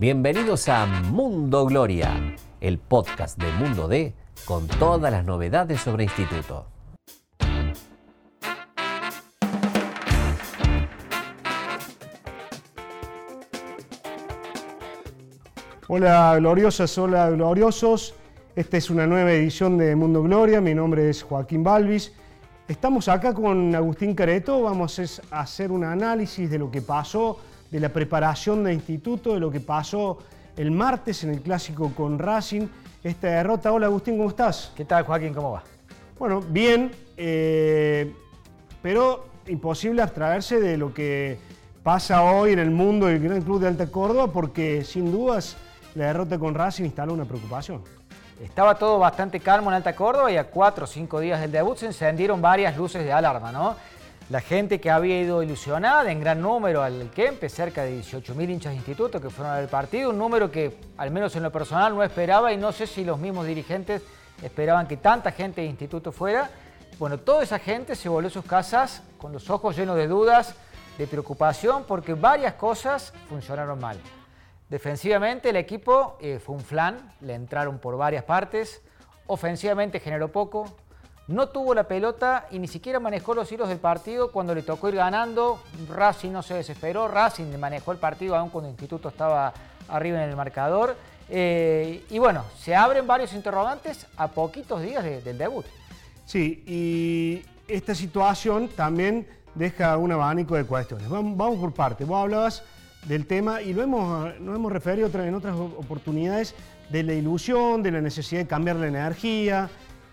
Bienvenidos a Mundo Gloria, el podcast de Mundo D con todas las novedades sobre instituto. Hola gloriosas, hola gloriosos. Esta es una nueva edición de Mundo Gloria. Mi nombre es Joaquín Balvis. Estamos acá con Agustín Careto. Vamos a hacer un análisis de lo que pasó de la preparación de instituto, de lo que pasó el martes en el clásico con Racing, esta derrota. Hola Agustín, ¿cómo estás? ¿Qué tal Joaquín? ¿Cómo va? Bueno, bien, eh, pero imposible abstraerse de lo que pasa hoy en el mundo del Gran Club de Alta Córdoba, porque sin dudas la derrota con Racing instala una preocupación. Estaba todo bastante calmo en Alta Córdoba y a cuatro o cinco días del debut se encendieron varias luces de alarma, ¿no? La gente que había ido ilusionada en gran número al Kempe, cerca de 18.000 hinchas de instituto que fueron al partido, un número que al menos en lo personal no esperaba y no sé si los mismos dirigentes esperaban que tanta gente de instituto fuera. Bueno, toda esa gente se volvió a sus casas con los ojos llenos de dudas, de preocupación, porque varias cosas funcionaron mal. Defensivamente el equipo eh, fue un flan, le entraron por varias partes, ofensivamente generó poco, no tuvo la pelota y ni siquiera manejó los hilos del partido cuando le tocó ir ganando. Racing no se desesperó, Racing manejó el partido aún cuando el Instituto estaba arriba en el marcador. Eh, y bueno, se abren varios interrogantes a poquitos días del debut. Sí, y esta situación también deja un abanico de cuestiones. Vamos, por parte. Vos hablabas del tema y lo hemos, nos hemos referido en otras oportunidades de la ilusión, de la necesidad de cambiar la energía,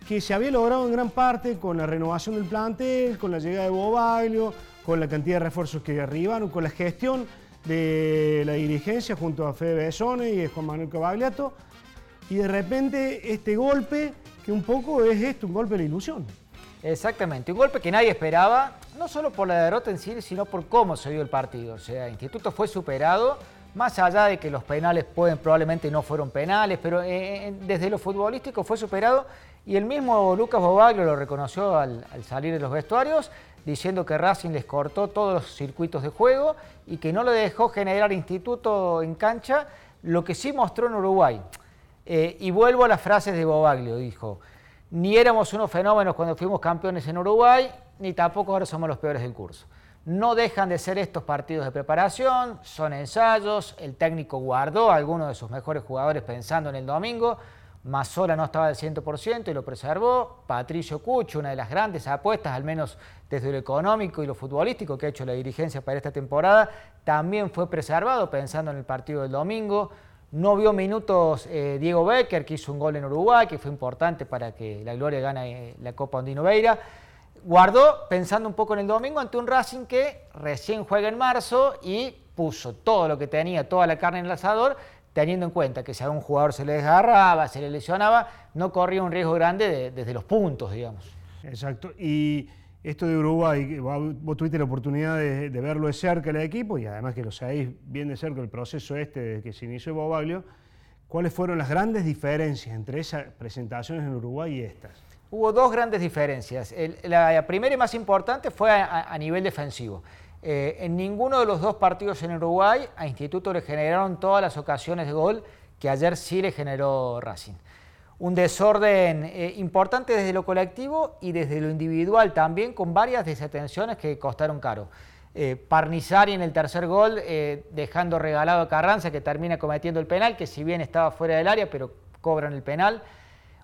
que se había logrado en gran parte con la renovación del plantel, con la llegada de Bobaglio, con la cantidad de refuerzos que arribaron, con la gestión de la dirigencia junto a Fede Besone y Juan Manuel Cavagliato. Y de repente este golpe, que un poco es esto, un golpe de la ilusión. Exactamente, un golpe que nadie esperaba, no solo por la derrota en sí, sino por cómo se dio el partido. O sea, el Instituto fue superado, más allá de que los penales pueden, probablemente no fueron penales, pero eh, eh, desde lo futbolístico fue superado y el mismo Lucas Bobaglio lo reconoció al, salir de los vestuarios, diciendo que Racing les cortó todos los circuitos de juego y que no le dejó generar instituto en cancha, lo que sí mostró en Uruguay. Eh, y vuelvo a las frases de Bobaglio, dijo, ni éramos unos fenómenos cuando fuimos campeones en Uruguay, ni tampoco ahora somos los peores del curso. No dejan de ser estos partidos de preparación, son ensayos, el técnico guardó a algunos de sus mejores jugadores pensando en el domingo, Mazola no estaba al 100% y lo preservó. Patricio Cucho, una de las grandes apuestas, al menos desde lo económico y lo futbolístico que ha hecho la dirigencia para esta temporada, también fue preservado pensando en el partido del domingo. No vio minutos eh, Diego Becker, que hizo un gol en Uruguay, que fue importante para que la Gloria gane la Copa Ondino Veira. Guardó pensando un poco en el domingo ante un Racing que recién juega en marzo y puso todo lo que tenía, toda la carne en el asador teniendo en cuenta que si a un jugador se le desgarraba, se le lesionaba, no corría un riesgo grande desde los puntos, digamos. Exacto. Y esto de Uruguay, vos tuviste la oportunidad de, verlo de cerca el equipo y además que lo sabéis bien de cerca el proceso este desde que se inició Bobaglio. ¿Cuáles fueron las grandes diferencias entre esas presentaciones en Uruguay y estas? Hubo dos grandes diferencias. la primera y más importante fue a nivel defensivo. Eh, en ninguno de los dos partidos en Uruguay a Instituto le generaron todas las ocasiones de gol que ayer sí le generó Racing. Un desorden eh, importante desde lo colectivo y desde lo individual también, con varias desatenciones que costaron caro. Eh, Parnizari en el tercer gol, dejando regalado a Carranza, que termina cometiendo el penal, que si bien estaba fuera del área, pero cobran el penal.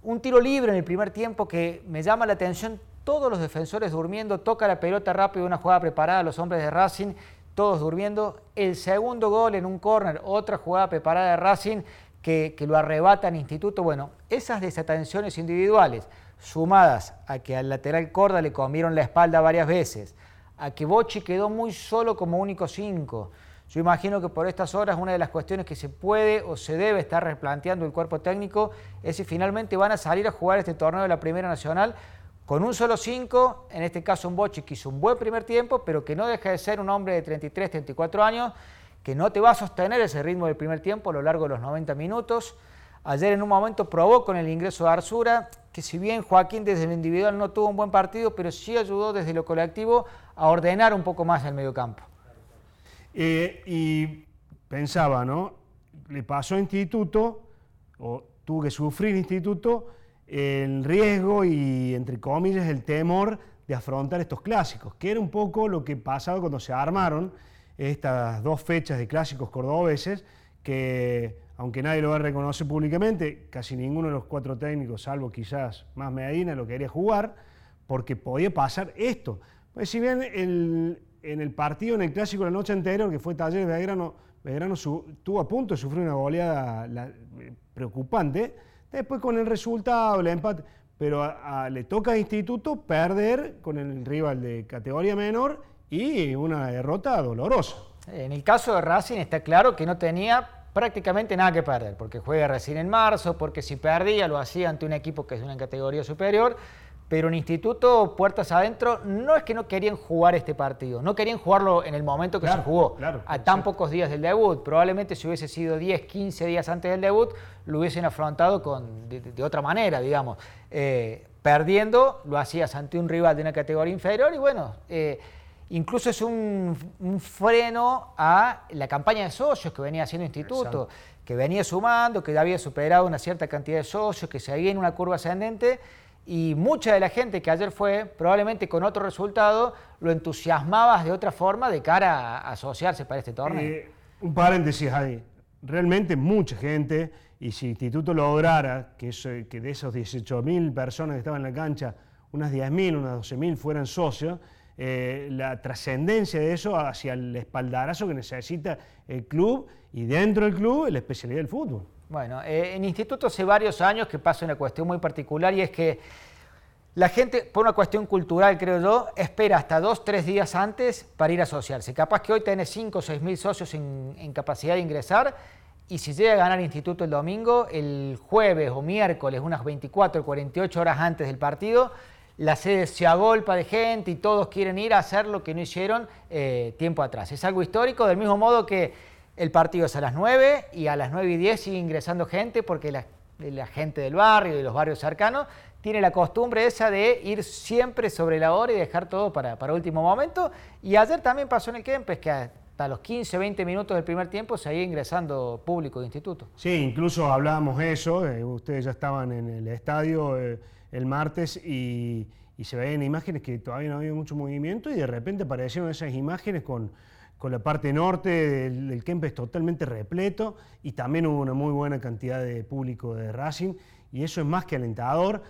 Un tiro libre en el primer tiempo que me llama la atención todos los defensores durmiendo, toca la pelota rápido, una jugada preparada, los hombres de Racing, todos durmiendo. El segundo gol en un córner, otra jugada preparada de Racing que, lo arrebata en Instituto. Bueno, esas desatenciones individuales, sumadas a que al lateral Corda le comieron la espalda varias veces, a que Bochi quedó muy solo como único cinco. Yo imagino que por estas horas una de las cuestiones que se puede o se debe estar replanteando el cuerpo técnico es si finalmente van a salir a jugar este torneo de la Primera Nacional con un solo 5, en este caso un Bochi que hizo un buen primer tiempo, pero que no deja de ser un hombre de 33, 34 años, que no te va a sostener ese ritmo del primer tiempo a lo largo de los 90 minutos. Ayer en un momento probó con el ingreso de Arzura, que si bien Joaquín desde lo individual no tuvo un buen partido, pero sí ayudó desde lo colectivo a ordenar un poco más el mediocampo. Eh, y pensaba, ¿no? le pasó a Instituto, o tuvo que sufrir Instituto, el riesgo y, entre comillas, el temor de afrontar estos clásicos, que era un poco lo que pasaba cuando se armaron estas dos fechas de clásicos cordobeses, que aunque nadie lo va a reconocer públicamente, casi ninguno de los cuatro técnicos, salvo quizás más Medina, lo quería jugar, porque podía pasar esto. Pues si bien en el partido, en el clásico la noche anterior, que fue Talleres Belgrano, Belgrano estuvo a punto de sufrir una goleada preocupante, después con el resultado, el empate, pero le toca a Instituto perder con el rival de categoría menor y una derrota dolorosa. En el caso de Racing está claro que no tenía prácticamente nada que perder, porque juega recién en marzo, porque si perdía lo hacía ante un equipo que es una categoría superior, pero en Instituto, puertas adentro, no es que no querían jugar este partido, no querían jugarlo en el momento que se jugó, a tan pocos días del debut. Probablemente si hubiese sido 10, 15 días antes del debut, lo hubiesen afrontado con, de, otra manera, digamos. Eh, perdiendo, lo hacías ante un rival de una categoría inferior y bueno... Eh, Incluso es un, freno a la campaña de socios que venía haciendo Instituto, que venía sumando, que había superado una cierta cantidad de socios, que seguía en una curva ascendente y mucha de la gente que ayer fue, probablemente con otro resultado, lo entusiasmaba de otra forma de cara a asociarse para este torneo. Eh, un paréntesis ahí. Realmente mucha gente, y si Instituto lograra que, que de esos 18.000 personas que estaban en la cancha, unas 10.000, unas 12.000 fueran socios, eh, la trascendencia de eso hacia el espaldarazo que necesita el club y dentro del club la especialidad del fútbol. Bueno, eh, en instituto hace varios años que pasa una cuestión muy particular y es que la gente, por una cuestión cultural creo yo, espera hasta dos, tres días antes para ir a asociarse. Capaz que hoy tenés 5 o 6 mil socios en, capacidad de ingresar y si llega a ganar instituto el domingo, el jueves o miércoles, unas 24 o 48 horas antes del partido, la sede se agolpa de gente y todos quieren ir a hacer lo que no hicieron eh, tiempo atrás. Es algo histórico, del mismo modo que el partido es a las 9 y a las 9 y 10 sigue ingresando gente porque la, gente del barrio, de los barrios cercanos, tiene la costumbre esa de ir siempre sobre la hora y dejar todo para, para último momento. Y ayer también pasó en el Kempes que hasta los 15, 20 minutos del primer tiempo seguía ingresando público de instituto. Sí, incluso hablábamos eso, ustedes ya estaban en el estadio. Eh, el martes y, se veían imágenes que todavía no había mucho movimiento y de repente aparecieron esas imágenes con, la parte norte del, del Kempes totalmente repleto y también hubo una muy buena cantidad de público de Racing y eso es más que alentador,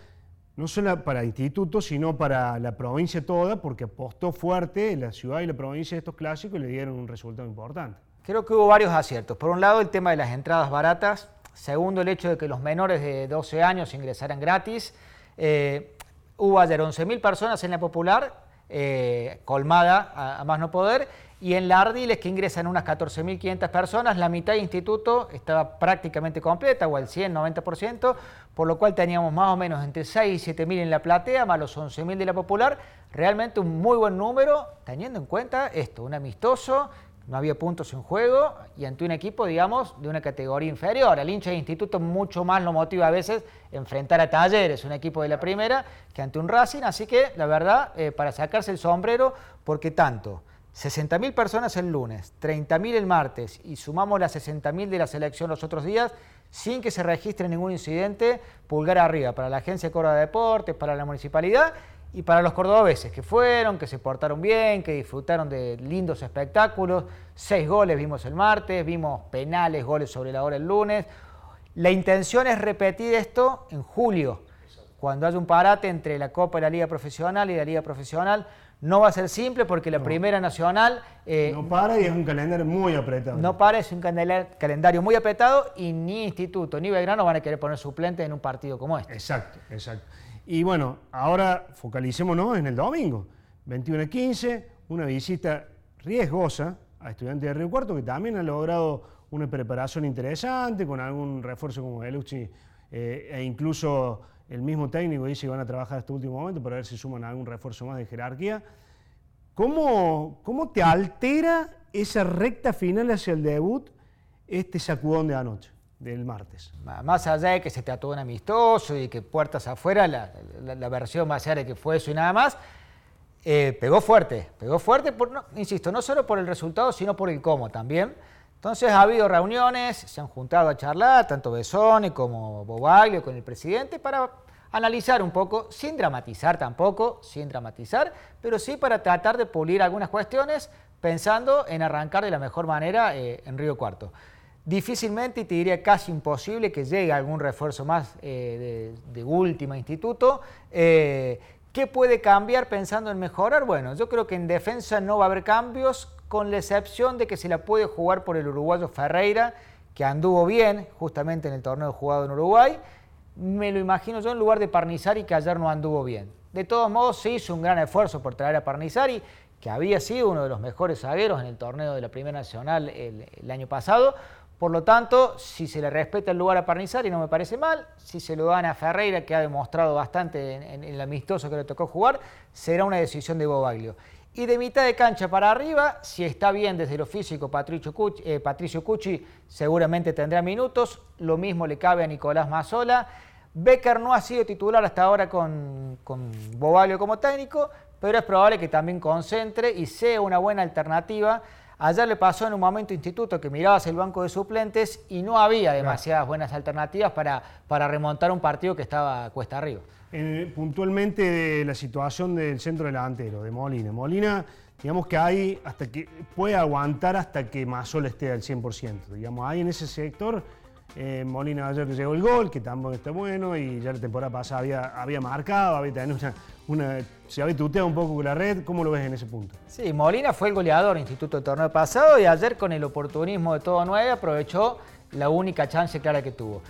no solo para el instituto, sino para la provincia toda, porque apostó fuerte la ciudad y la provincia de estos clásicos y le dieron un resultado importante. Creo que hubo varios aciertos. Por un lado, el tema de las entradas baratas. Segundo, el hecho de que los menores de 12 años ingresaran gratis. Eh, hubo ayer 11.000 personas en la popular, eh, colmada a, más no poder, y en la Ardiles que ingresan unas 14.500 personas, la mitad del instituto estaba prácticamente completa, o al 100, 90%, por lo cual teníamos más o menos entre 6 y 7.000 en la platea, más los 11.000 de la popular, realmente un muy buen número, teniendo en cuenta esto, un amistoso no había puntos en juego y ante un equipo, digamos, de una categoría inferior. Al hincha de instituto mucho más lo motiva a veces enfrentar a Talleres, un equipo de la primera, que ante un Racing. Así que, la verdad, eh, para sacarse el sombrero, porque tanto 60.000 personas el lunes, 30.000 el martes y sumamos las 60.000 de la selección los otros días, sin que se registre ningún incidente, pulgar arriba para la Agencia de Córdoba de Deportes, para la municipalidad y para los cordobeses que fueron, que se portaron bien, que disfrutaron de lindos espectáculos, seis goles vimos el martes, vimos penales, goles sobre la hora el lunes. La intención es repetir esto en julio, cuando haya un parate entre la Copa y la Liga Profesional y la Liga Profesional. No va a ser simple porque la Primera Nacional... Eh, no para y es un calendario muy apretado. No para, es un calendario muy apretado y ni Instituto ni Belgrano van a querer poner suplentes en un partido como este. Exacto, exacto. Y bueno, ahora focalicémonos en el domingo, 21 a 15, una visita riesgosa a estudiantes de Río Cuarto que también ha logrado una preparación interesante con algún refuerzo como Elucci eh, e incluso el mismo técnico dice que van a trabajar hasta el último momento para ver si suman algún refuerzo más de jerarquía. ¿Cómo, ¿Cómo te altera esa recta final hacia el debut este sacudón de anoche? del martes. Más allá de que se trató un amistoso y que puertas afuera, la, versión más de que fue eso y nada más, eh, pegó fuerte, pegó fuerte, por, insisto, no solo por el resultado, sino por el cómo también. Entonces ha habido reuniones, se han juntado a charlar, tanto Besone como Bobaglio con el presidente, para analizar un poco, sin dramatizar tampoco, sin dramatizar, pero sí para tratar de pulir algunas cuestiones pensando en arrancar de la mejor manera eh, en Río Cuarto. Difícilmente, y te diría casi imposible, que llegue algún refuerzo más eh, de, última instituto. Eh, ¿Qué puede cambiar pensando en mejorar? Bueno, yo creo que en defensa no va a haber cambios, con la excepción de que se la puede jugar por el uruguayo Ferreira, que anduvo bien justamente en el torneo jugado en Uruguay. Me lo imagino yo en lugar de Parnizari, que ayer no anduvo bien. De todos modos, se hizo un gran esfuerzo por traer a Parnizari, que había sido uno de los mejores zagueros en el torneo de la Primera Nacional el año pasado por lo tanto, si se le respeta el lugar a Parnizari no me parece mal, si se lo dan a Ferreira, que ha demostrado bastante en, el amistoso que le tocó jugar, será una decisión de Bobaglio. Y de mitad de cancha para arriba, si está bien desde lo físico Patricio Cucci, eh, Patricio seguramente tendrá minutos, lo mismo le cabe a Nicolás Mazzola. Becker no ha sido titular hasta ahora con, con Bobaglio como técnico, pero es probable que también concentre y sea una buena alternativa Ayer le pasó en un momento instituto que mirabas el banco de suplentes y no había demasiadas buenas alternativas para, para remontar un partido que estaba cuesta arriba. puntualmente de la situación del centro delantero, de Molina. Molina, digamos que hay hasta que puede aguantar hasta que Mazol esté al 100%. Digamos, hay en ese sector eh, Molina ayer le llegó el gol, que tampoco está bueno, y ya la temporada pasada había, había marcado, había tenido una, se había tuteado un poco con la red. ¿Cómo lo ves en ese punto? Sí, Molina fue el goleador Instituto del torneo pasado y ayer con el oportunismo de todo nueve aprovechó la única chance clara que tuvo.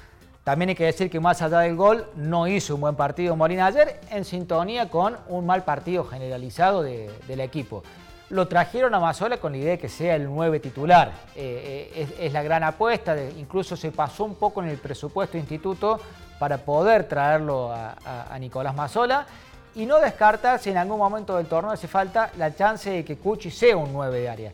También hay que decir que más allá del gol, no hizo un buen partido Molina ayer, en sintonía con un mal partido generalizado del equipo lo trajeron a Mazola con la idea de que sea el 9 titular. Eh, eh, es, la gran apuesta, incluso se pasó un poco en el presupuesto instituto para poder traerlo a, Nicolás Mazola y no descartar si en algún momento del torneo hace falta la chance de que Cuchi sea un 9 de área.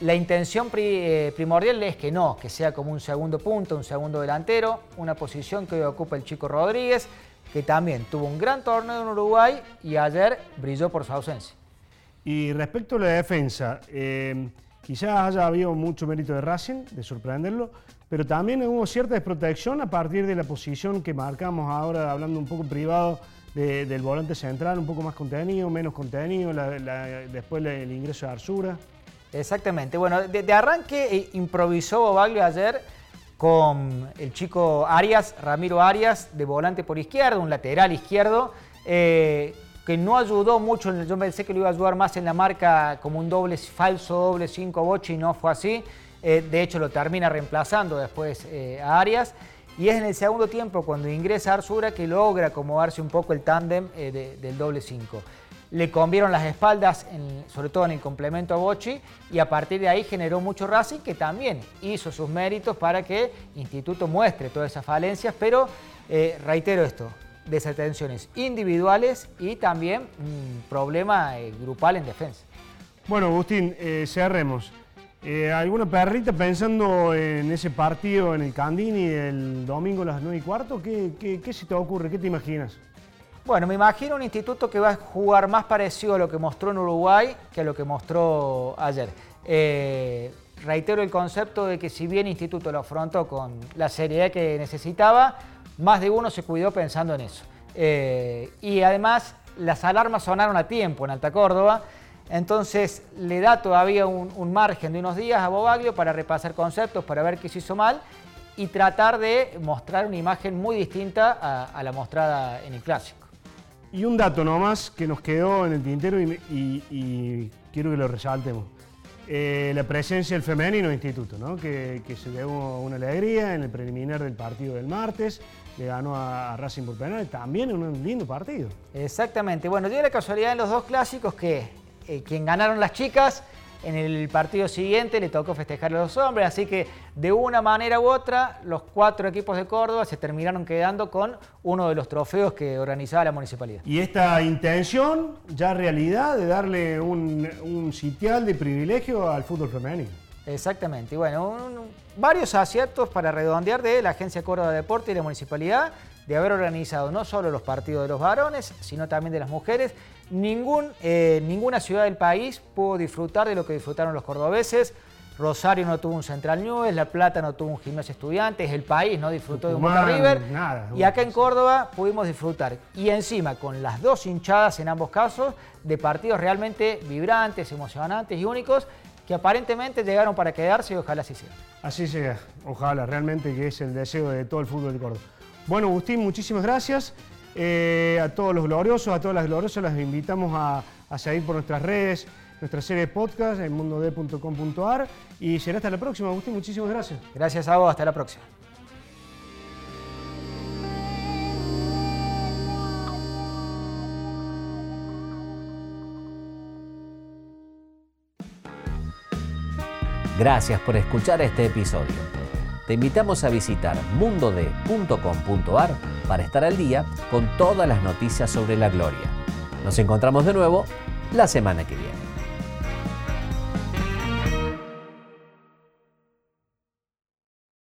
La intención eh, primordial es que no, que sea como un segundo punto, un segundo delantero, una posición que hoy ocupa el chico Rodríguez, que también tuvo un gran torneo en Uruguay y ayer brilló por su ausencia. Y respecto a la defensa, eh, quizás haya habido mucho mérito de Racing, de sorprenderlo, pero también hubo cierta desprotección a partir de la posición que marcamos ahora, hablando un poco privado del volante central, un poco más contenido, menos contenido, después el ingreso de Arzura. Exactamente. Bueno, de, arranque eh, improvisó Bobaglio ayer con el chico Arias, Ramiro Arias, de volante por izquierda, un lateral izquierdo. Eh, que no ayudó mucho, yo pensé que lo iba a ayudar más en la marca como un doble falso doble 5 boche y no fue así. Eh, de hecho lo termina reemplazando después eh, a Arias. Y es en el segundo tiempo cuando ingresa Arzura que logra acomodarse un poco el tándem eh, del doble 5. Le convieron las espaldas, sobre todo en el complemento a Bochi, y a partir de ahí generó mucho Racing, que también hizo sus méritos para que Instituto muestre todas esas falencias, pero reitero esto, desatenciones individuales y también un problema eh, grupal en defensa. Bueno, Agustín, eh, cerremos. Eh, ¿Alguna perrita pensando en ese partido en el Candini el domingo a las 9 y cuarto? ¿Qué, qué, se te ocurre? ¿Qué te imaginas? Bueno, me imagino un instituto que va a jugar más parecido a lo que mostró en Uruguay que a lo que mostró ayer. reitero el concepto de que si bien Instituto lo afrontó con la seriedad que necesitaba, más de uno se cuidó pensando en eso. Eh, y además las alarmas sonaron a tiempo en Alta Córdoba, entonces le da todavía un, margen de unos días a Bobaglio para repasar conceptos, para ver qué se hizo mal y tratar de mostrar una imagen muy distinta a, la mostrada en el clásico. Y un dato nomás que nos quedó en el tintero y, quiero que lo resaltemos. Eh, la presencia del femenino instituto, ¿no? que, que se dio una alegría en el preliminar del partido del martes le ganó a Racing por penal, también en un lindo partido. Exactamente. Bueno, dio la casualidad en los dos clásicos que eh, quien ganaron las chicas, en el partido siguiente le tocó festejar a los hombres, así que de una manera u otra los cuatro equipos de Córdoba se terminaron quedando con uno de los trofeos que organizaba la municipalidad. Y esta intención ya realidad de darle un, un sitial de privilegio al fútbol femenino. Exactamente. Y bueno, varios aciertos para redondear de la Agencia Córdoba de Deporte y la Municipalidad de haber organizado no solo los partidos de los varones, sino también de las mujeres. Ningún, eh, ninguna ciudad del país pudo disfrutar de lo que disfrutaron los cordobeses. Rosario no tuvo un Central News, La Plata no tuvo un Gimnasia Estudiantes, el país no disfrutó de un Boca River. y acá en Córdoba pudimos disfrutar. Y encima, con las dos hinchadas en ambos casos, de partidos realmente vibrantes, emocionantes y únicos, que aparentemente llegaron para quedarse y ojalá así sea. Así sea, ojalá, realmente que es el deseo de todo el fútbol de Córdoba. Bueno, Agustín, muchísimas gracias. Eh, a todos los gloriosos, a todas las gloriosas, las invitamos a, a seguir por nuestras redes, nuestra serie de podcast en mundod.com.ar y será hasta la próxima. Agustín, muchísimas gracias. Gracias a vos, hasta la próxima. Gracias por escuchar este episodio. Te invitamos a visitar mundode.com.ar para estar al día con todas las noticias sobre la gloria. Nos encontramos de nuevo la semana que viene.